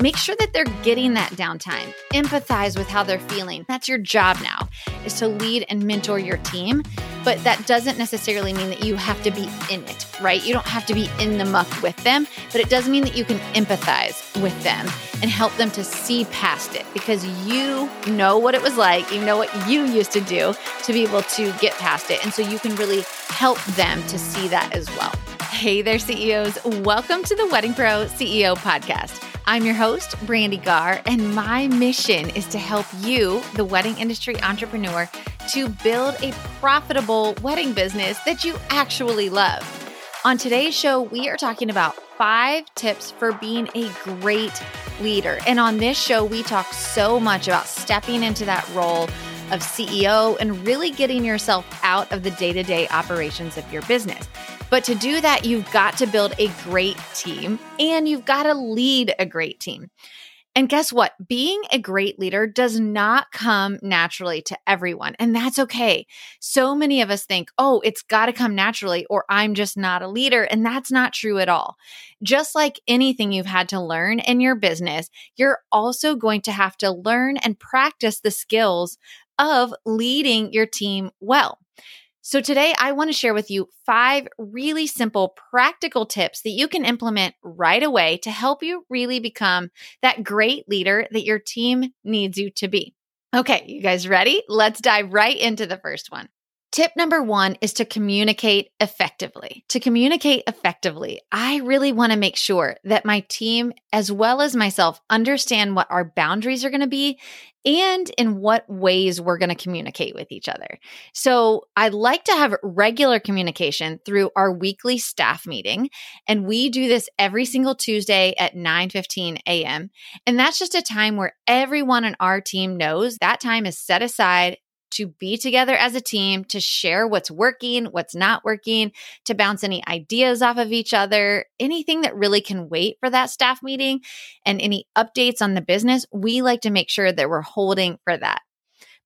make sure that they're getting that downtime. Empathize with how they're feeling. That's your job now, is to lead and mentor your team. But that doesn't necessarily mean that you have to be in it, right? You don't have to be in the muck with them, but it does mean that you can empathize with them and help them to see past it because you know what it was like, you know what you used to do to be able to get past it. And so you can really help them to see that as well. Hey there, CEOs. Welcome to the Wedding Pro CEO podcast. I'm your host, Brandee Gaar, and my mission is to help you, the wedding industry entrepreneur, to build a profitable wedding business that you actually love. On today's show, we are talking about five tips for being a great leader. And on this show, we talk so much about stepping into that role of CEO and really getting yourself out of the day to day operations of your business. But to do that, you've got to build a great team and you've got to lead a great team. And guess what? Being a great leader does not come naturally to everyone, and that's okay. So many of us think, oh, it's got to come naturally, or I'm just not a leader. And that's not true at all. Just like anything you've had to learn in your business, you're also going to have to learn and practice the skills of leading your team well. So, today I want to share with you five really simple, practical tips that you can implement right away to help you really become that great leader that your team needs you to be. Okay, you guys ready? Let's dive right into the first one. Tip number one is to communicate effectively. To communicate effectively, I really want to make sure that my team, as well as myself, understand what our boundaries are going to be and in what ways we're going to communicate with each other. So I like to have regular communication through our weekly staff meeting. And we do this every single Tuesday at 9 15 a.m. And that's just a time where everyone on our team knows that time is set aside to be together as a team, to share what's working, what's not working, to bounce any ideas off of each other, anything that really can wait for that staff meeting, and any updates on the business. We like to make sure that we're holding for that.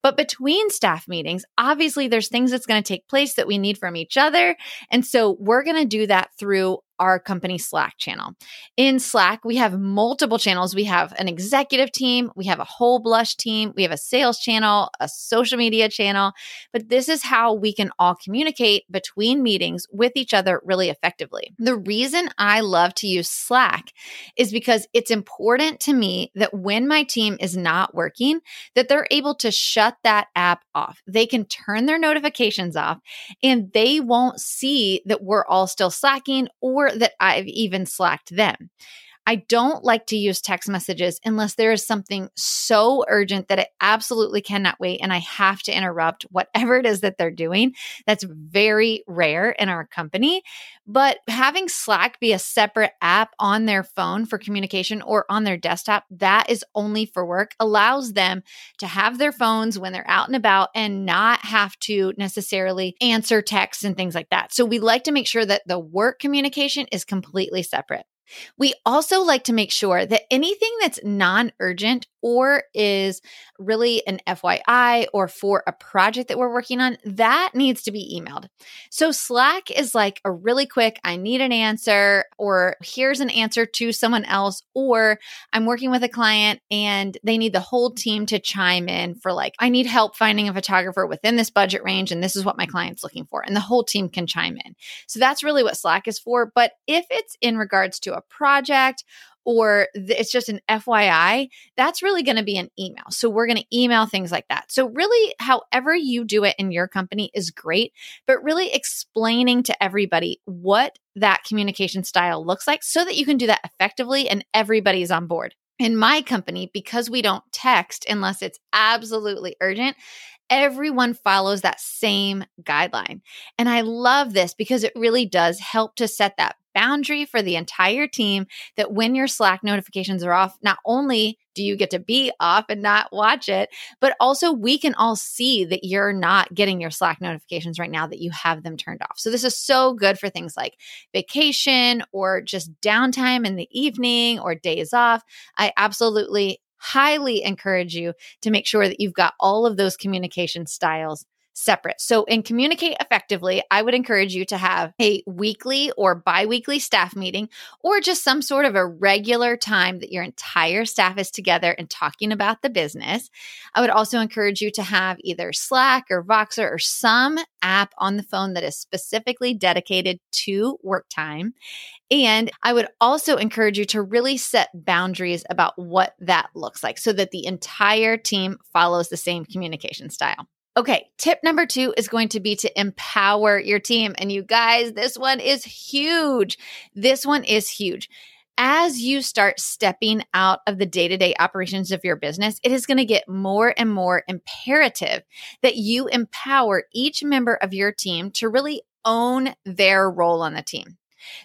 But between staff meetings, obviously there's things that's going to take place that we need from each other. And so we're going to do that through our company Slack channel. In Slack, we have multiple channels. We have an executive team, we have a whole blush team, we have a sales channel, a social media channel. But this is how we can all communicate between meetings with each other really effectively. The reason I love to use Slack is because it's important to me that when my team is not working, that they're able to shut that app off. They can turn their notifications off and they won't see that we're all still slacking or that I've even slacked them. I don't like to use text messages unless there is something so urgent that it absolutely cannot wait and I have to interrupt whatever it is that they're doing. That's very rare in our company. But having Slack be a separate app on their phone for communication or on their desktop, that is only for work, allows them to have their phones when they're out and about and not have to necessarily answer texts and things like that. So we like to make sure that the work communication is completely separate. We also like to make sure that anything that's non urgent or is really an FYI or for a project that we're working on, that needs to be emailed. So Slack is like a really quick, I need an answer, or here's an answer to someone else, or I'm working with a client and they need the whole team to chime in for like, I need help finding a photographer within this budget range, and this is what my client's looking for. And the whole team can chime in. So that's really what Slack is for. But if it's in regards to a project or it's just an FYI, that's really going to be an email. So we're going to email things like that. So, really, however you do it in your company is great, but really explaining to everybody what that communication style looks like so that you can do that effectively and everybody's on board. In my company, because we don't text unless it's absolutely urgent, everyone follows that same guideline. And I love this because it really does help to set that boundary for the entire team that when your Slack notifications are off, not only do you get to be off and not watch it, but also we can all see that you're not getting your Slack notifications right now, that you have them turned off. So, this is so good for things like vacation or just downtime in the evening or days off. I absolutely highly encourage you to make sure that you've got all of those communication styles separate. So, in communicate effectively, I would encourage you to have a weekly or bi weekly staff meeting or just some sort of a regular time that your entire staff is together and talking about the business. I would also encourage you to have either Slack or Voxer or some app on the phone that is specifically dedicated to work time. And I would also encourage you to really set boundaries about what that looks like so that the entire team follows the same communication style. Okay, tip number two is going to be to empower your team. And you guys, this one is huge. This one is huge. As you start stepping out of the day to day operations of your business, it is going to get more and more imperative that you empower each member of your team to really own their role on the team.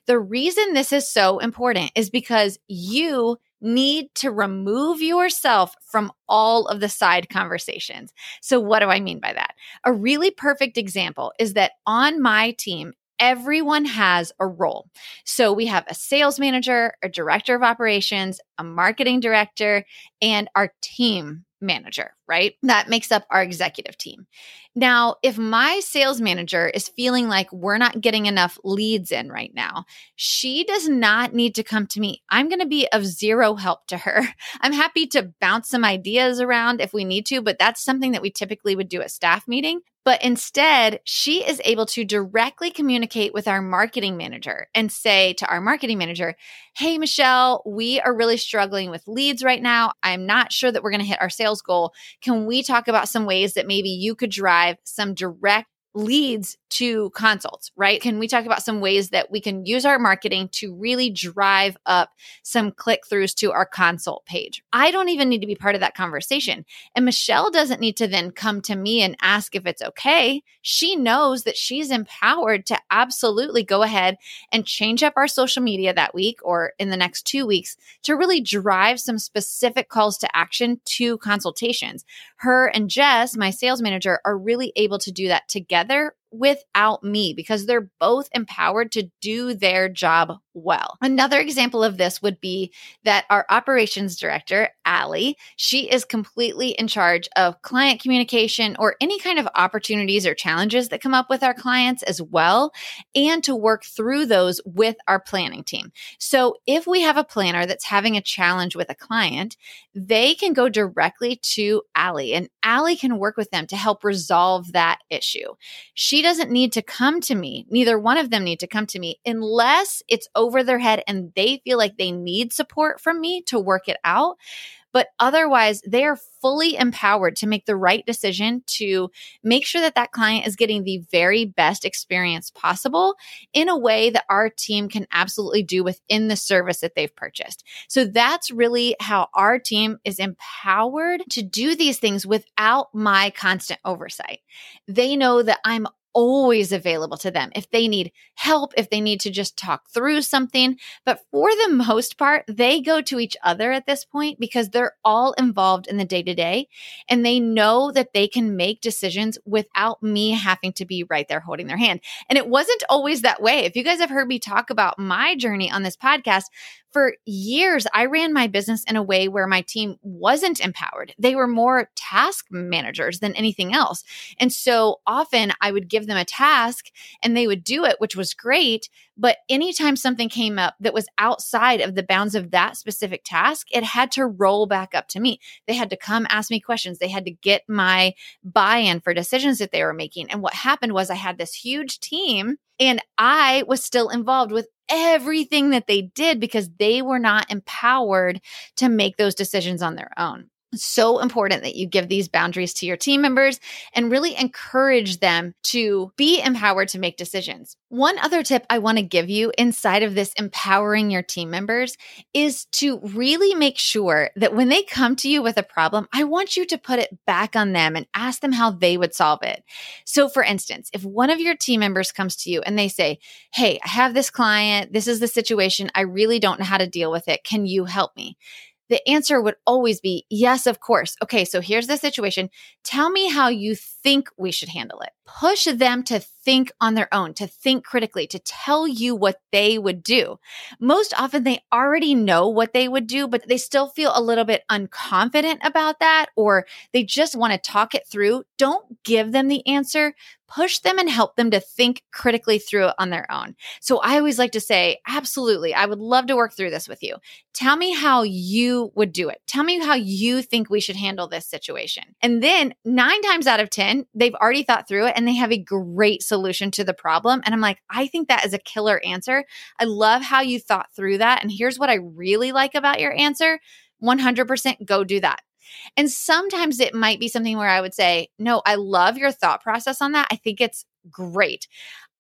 The reason this is so important is because you need to remove yourself from all of the side conversations. So, what do I mean by that? A really perfect example is that on my team, everyone has a role. So we have a sales manager, a director of operations, a marketing director, and our team manager, right? That makes up our executive team. Now, if my sales manager is feeling like we're not getting enough leads in right now, she does not need to come to me. I'm going to be of zero help to her. I'm happy to bounce some ideas around if we need to, but that's something that we typically would do at staff meeting. But instead, she is able to directly communicate with our marketing manager and say to our marketing manager, Hey, Michelle, we are really struggling with leads right now. I'm not sure that we're going to hit our sales goal. Can we talk about some ways that maybe you could drive some direct leads to consults, right? Can we talk about some ways that we can use our marketing to really drive up some click throughs to our consult page? I don't even need to be part of that conversation. And Michelle doesn't need to then come to me and ask if it's okay. She knows that she's empowered to absolutely go ahead and change up our social media that week or in the next two weeks to really drive some specific calls to action to consultations. Her and Jess, my sales manager, are really able to do that together without me because they're both empowered to do their job well. Another example of this would be that our operations director, Allie, she is completely in charge of client communication or any kind of opportunities or challenges that come up with our clients as well, and to work through those with our planning team. So if we have a planner that's having a challenge with a client, they can go directly to Allie and Allie can work with them to help resolve that issue. She doesn't need to come to me. Neither one of them need to come to me unless it's over their head and they feel like they need support from me to work it out. But otherwise, they are fully empowered to make the right decision to make sure that that client is getting the very best experience possible in a way that our team can absolutely do within the service that they've purchased. So that's really how our team is empowered to do these things without my constant oversight. They know that I'm always available to them if they need help, if they need to just talk through something. But for the most part, they go to each other at this point because they're all involved in the day to day and they know that they can make decisions without me having to be right there holding their hand. And it wasn't always that way. If you guys have heard me talk about my journey on this podcast, for years, I ran my business in a way where my team wasn't empowered. They were more task managers than anything else. And so often I would give them a task and they would do it, which was great. But anytime something came up that was outside of the bounds of that specific task, it had to roll back up to me. They had to come ask me questions. They had to get my buy in for decisions that they were making. And what happened was I had this huge team and I was still involved with everything that they did because they were not empowered to make those decisions on their own so important that you give these boundaries to your team members and really encourage them to be empowered to make decisions. One other tip I want to give you inside of this empowering your team members is to really make sure that when they come to you with a problem, I want you to put it back on them and ask them how they would solve it. So, for instance, if one of your team members comes to you and they say, Hey, I have this client, this is the situation, I really don't know how to deal with it. Can you help me? The answer would always be yes, of course. Okay, so here's the situation. Tell me how you think we should handle it. Push them to think on their own, to think critically, to tell you what they would do. Most often they already know what they would do, but they still feel a little bit unconfident about that, or they just want to talk it through. Don't give them the answer push them and help them to think critically through it on their own. So I always like to say, absolutely, I would love to work through this with you. Tell me how you would do it. Tell me how you think we should handle this situation. And then nine times out of 10, they've already thought through it and they have a great solution to the problem. And I'm like, I think that is a killer answer. I love how you thought through that. And here's what I really like about your answer 100% go do that. And sometimes it might be something where I would say, No, I love your thought process on that. I think it's great.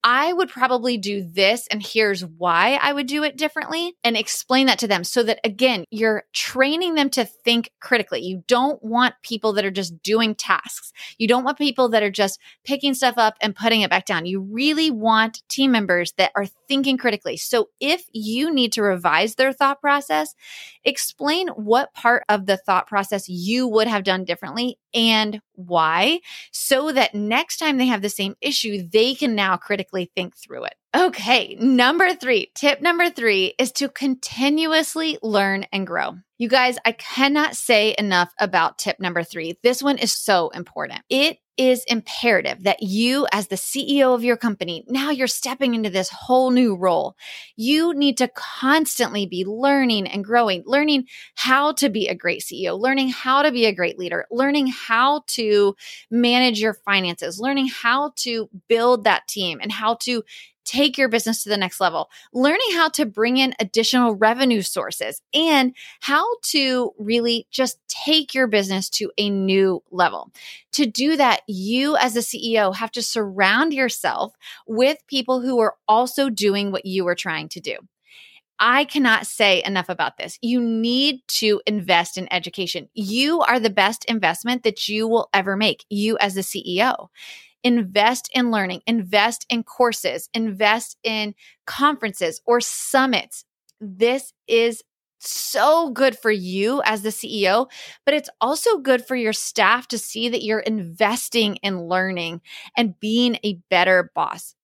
I would probably do this, and here's why I would do it differently, and explain that to them so that again, you're training them to think critically. You don't want people that are just doing tasks. You don't want people that are just picking stuff up and putting it back down. You really want team members that are thinking critically. So if you need to revise their thought process, explain what part of the thought process you would have done differently and why, so that next time they have the same issue, they can now critically think through it. Okay, number three, tip number three is to continuously learn and grow. You guys, I cannot say enough about tip number three. This one is so important. It is imperative that you, as the CEO of your company, now you're stepping into this whole new role. You need to constantly be learning and growing, learning how to be a great CEO, learning how to be a great leader, learning how to manage your finances, learning how to build that team and how to take your business to the next level, learning how to bring in additional revenue sources and how to really just take your business to a new level. To do that, you as a CEO have to surround yourself with people who are also doing what you are trying to do. I cannot say enough about this. You need to invest in education. You are the best investment that you will ever make, you as a CEO invest in learning, invest in courses, invest in conferences or summits. This is so good for you as the CEO, but it's also good for your staff to see that you're investing in learning and being a better boss.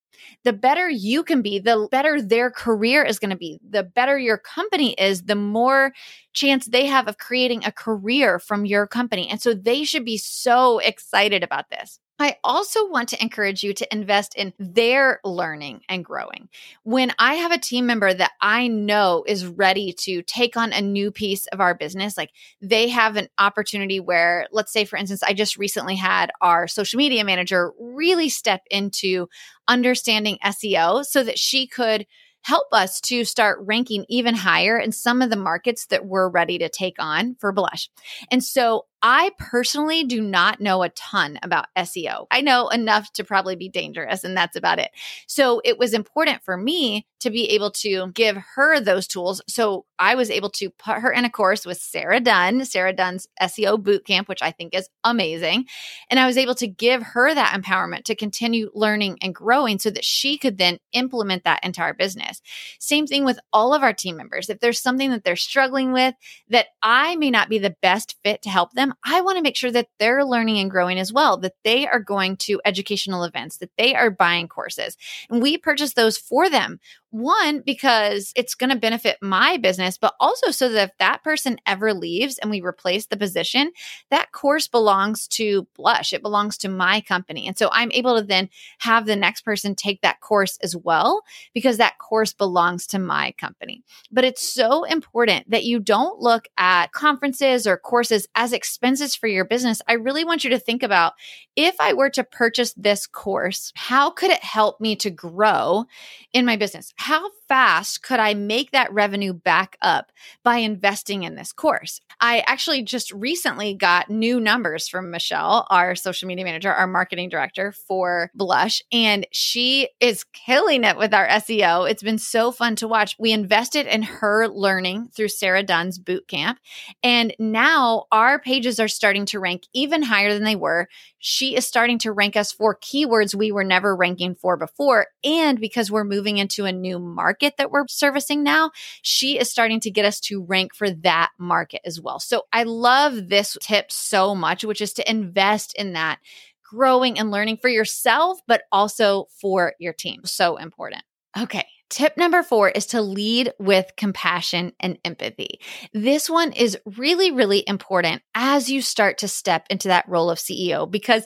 The better you can be, the better their career is going to be. The better your company is, the more chance they have of creating a career from your company. And so they should be so excited about this. I also want to encourage you to invest in their learning and growing. When I have a team member that I know is ready to take on a new piece of our business, like they have an opportunity where, let's say, for instance, I just recently had our social media manager really step into understanding SEO so that she could help us to start ranking even higher in some of the markets that we're ready to take on for Blush. And so I personally do not know a ton about SEO. I know enough to probably be dangerous, and that's about it. So it was important for me to be able to give her those tools. So I was able to put her in a course with Sara Dunn, Sara Dunn's SEO bootcamp, which I think is amazing. And I was able to give her that empowerment to continue learning and growing so that she could then implement that into our business. Same thing with all of our team members. If there's something that they're struggling with that I may not be the best fit to help them, them, I want to make sure that they're learning and growing as well, that they are going to educational events, that they are buying courses. And we purchase those for them. One, because it's going to benefit my business, but also so that if that person ever leaves and we replace the position, that course belongs to Blush. It belongs to my company. And so I'm able to then have the next person take that course as well, because that course belongs to my company. But it's so important that you don't look at conferences or courses as expenses for your business. I really want you to think about if I were to purchase this course, how could it help me to grow in my business? How fast could I make that revenue back up by investing in this course? I actually just recently got new numbers from Michelle, our social media manager, our marketing director for Blush, and she is killing it with our SEO. It's been so fun to watch. We invested in her learning through Sara Dunn's boot camp, and now our pages are starting to rank even higher than they were. She is starting to rank us for keywords we were never ranking for before, and because we're moving into a new market market that we're servicing now, she is starting to get us to rank for that market as well. So I love this tip so much, which is to invest in that growing and learning for yourself, but also for your team. So important. Okay. Tip number four is to lead with compassion and empathy. This one is really, really important as you start to step into that role of CEO because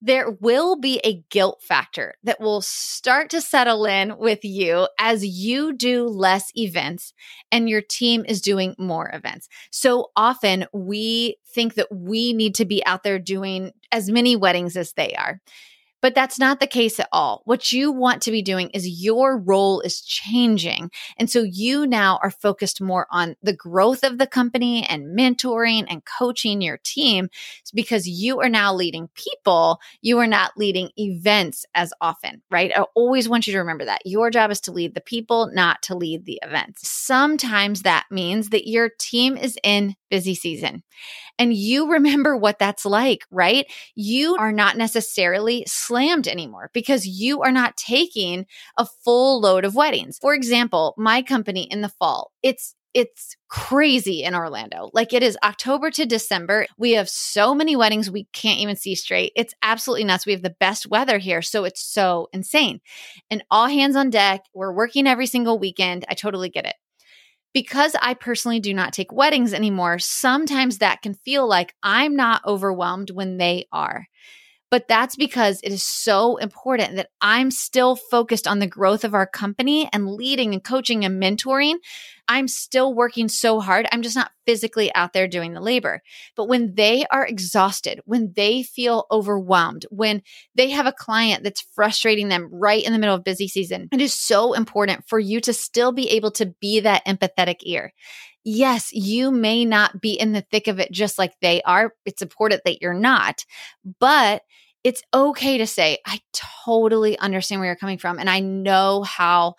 there will be a guilt factor that will start to settle in with you as you do less events and your team is doing more events. So often we think that we need to be out there doing as many weddings as they are. But that's not the case at all. What you want to be doing is your role is changing. And so you now are focused more on the growth of the company and mentoring and coaching your team because you are now leading people. You are not leading events as often, right? I always want you to remember that. Your job is to lead the people, not to lead the events. Sometimes that means that your team is in busy season. And you remember what that's like, right? You are not necessarily slammed anymore because you are not taking a full load of weddings. For example, my company in the fall, it's it's crazy in Orlando. Like it is October to December. We have so many weddings we can't even see straight. It's absolutely nuts. We have the best weather here. So it's so insane. And all hands on deck. We're working every single weekend. I totally get it because I personally do not take weddings anymore, sometimes that can feel like I'm not overwhelmed when they are. But that's because it is so important that I'm still focused on the growth of our company and leading and coaching and mentoring. I'm still working so hard. I'm just not physically out there doing the labor. But when they are exhausted, when they feel overwhelmed, when they have a client that's frustrating them right in the middle of busy season, it is so important for you to still be able to be that empathetic ear yes, you may not be in the thick of it just like they are. It's important that you're not, but it's okay to say, I totally understand where you're coming from. And I know how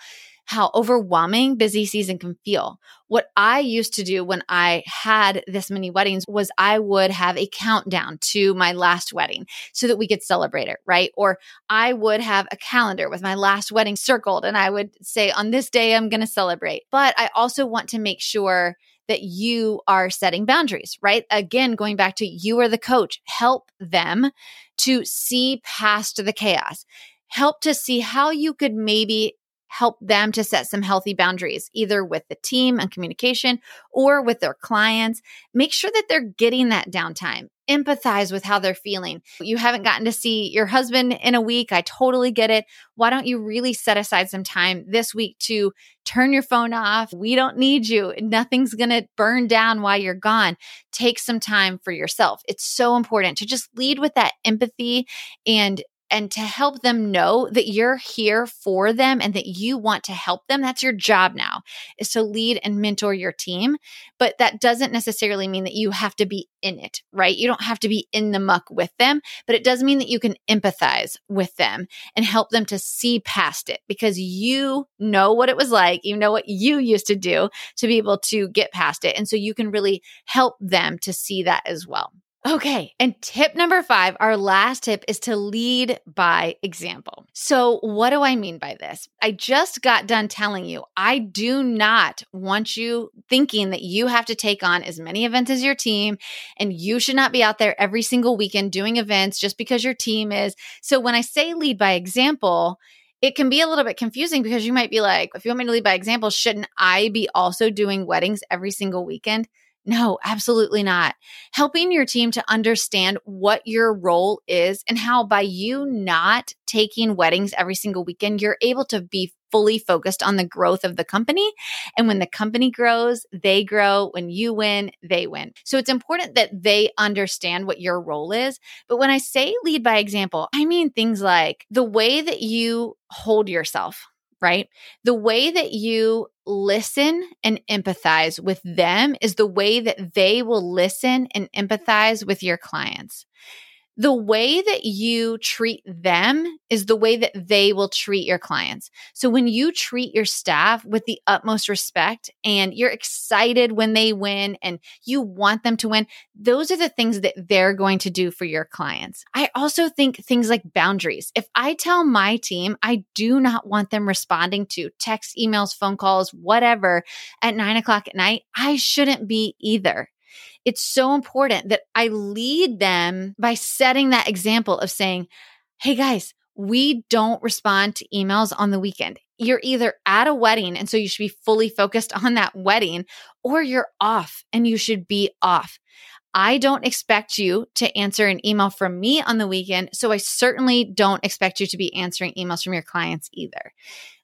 how overwhelming busy season can feel. What I used to do when I had this many weddings was I would have a countdown to my last wedding so that we could celebrate it, right? Or I would have a calendar with my last wedding circled and I would say, on this day, I'm going to celebrate. But I also want to make sure that you are setting boundaries, right? Again, going back to you are the coach, help them to see past the chaos. Help to see how you could maybe help them to set some healthy boundaries, either with the team and communication or with their clients. Make sure that they're getting that downtime. Empathize with how they're feeling. You haven't gotten to see your husband in a week. I totally get it. Why don't you really set aside some time this week to turn your phone off? We don't need you. Nothing's going to burn down while you're gone. Take some time for yourself. It's so important to just lead with that empathy and and to help them know that you're here for them and that you want to help them. That's your job now is to lead and mentor your team. But that doesn't necessarily mean that you have to be in it, right? You don't have to be in the muck with them, but it does mean that you can empathize with them and help them to see past it because you know what it was like. You know what you used to do to be able to get past it. And so you can really help them to see that as well. Okay. And tip number five, our last tip is to lead by example. So, what do I mean by this? I just got done telling you, I do not want you thinking that you have to take on as many events as your team and you should not be out there every single weekend doing events just because your team is. So, when I say lead by example, it can be a little bit confusing because you might be like, if you want me to lead by example, shouldn't I be also doing weddings every single weekend? No, absolutely not. Helping your team to understand what your role is and how by you not taking weddings every single weekend, you're able to be fully focused on the growth of the company. And when the company grows, they grow. When you win, they win. So it's important that they understand what your role is. But when I say lead by example, I mean things like the way that you hold yourself right? The way that you listen and empathize with them is the way that they will listen and empathize with your clients. The way that you treat them is the way that they will treat your clients. So when you treat your staff with the utmost respect and you're excited when they win and you want them to win, those are the things that they're going to do for your clients. I also think things like boundaries. If I tell my team I do not want them responding to text, emails, phone calls, whatever at nine o'clock at night, I shouldn't be either it's so important that I lead them by setting that example of saying, Hey guys, we don't respond to emails on the weekend. You're either at a wedding, and so you should be fully focused on that wedding, or you're off and you should be off. I don't expect you to answer an email from me on the weekend. So I certainly don't expect you to be answering emails from your clients either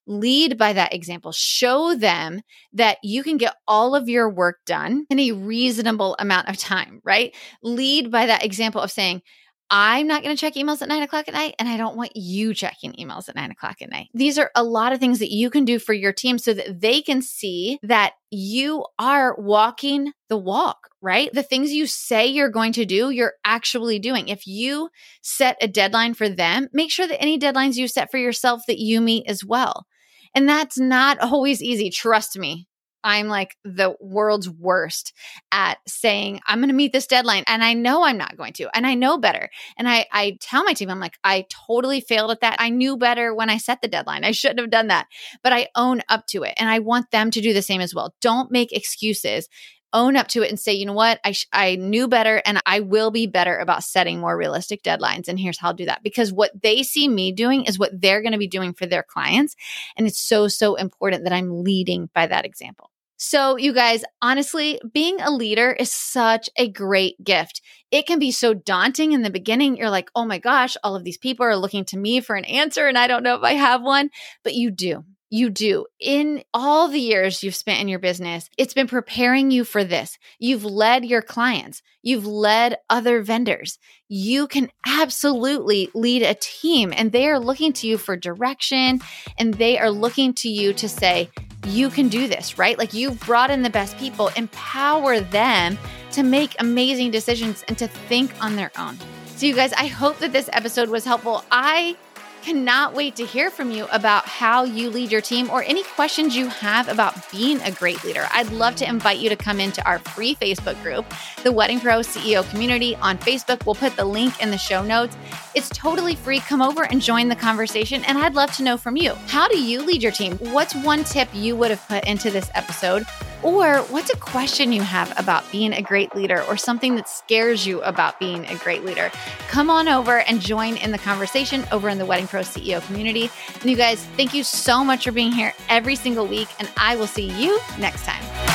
lead by that example. Show them that you can get all of your work done in a reasonable amount of time, right? Lead by that example of saying, I'm not going to check emails at nine o'clock at night, and I don't want you checking emails at nine o'clock at night. These are a lot of things that you can do for your team so that they can see that you are walking the walk, right? The things you say you're going to do, you're actually doing. If you set a deadline for them, make sure that any deadlines you set for yourself that you meet as well. And that's not always easy. Trust me. I'm like the world's worst at saying, I'm going to meet this deadline. And I know I'm not going to. And I know better. And I, I tell my team, I'm like, I totally failed at that. I knew better when I set the deadline. I shouldn't have done that. But I own up to it. And I want them to do the same as well. Don't make excuses own up to it and say, you know what, I, sh- I knew better and I will be better about setting more realistic deadlines. And here's how I'll do that. Because what they see me doing is what they're going to be doing for their clients. And it's so, so important that I'm leading by that example. So, you guys, honestly, being a leader is such a great gift. It can be so daunting in the beginning. You're like, oh my gosh, all of these people are looking to me for an answer, and I don't know if I have one, but you do you do in all the years you've spent in your business. It's been preparing you for this. You've led your clients, you've led other vendors. You can absolutely lead a team, and they are looking to you for direction and they are looking to you to say, you can do this, right? Like you've brought in the best people, empower them to make amazing decisions and to think on their own. So, you guys, I hope that this episode was helpful. I cannot wait to hear from you about how you lead your team or any questions you have about being a great leader. I'd love to invite you to come into our free Facebook group, the Wedding Pro CEO Community on Facebook. We'll put the link in the show notes. It's totally free. Come over and join the conversation, and I'd love to know from you. How do you lead your team? What's one tip you would have put into this episode? Or what's a question you have about being a great leader or something that scares you about being a great leader? Come on over and join in the conversation over in the Wedding Pro CEO community. And you guys, thank you so much for being here every single week, and I will see you next time.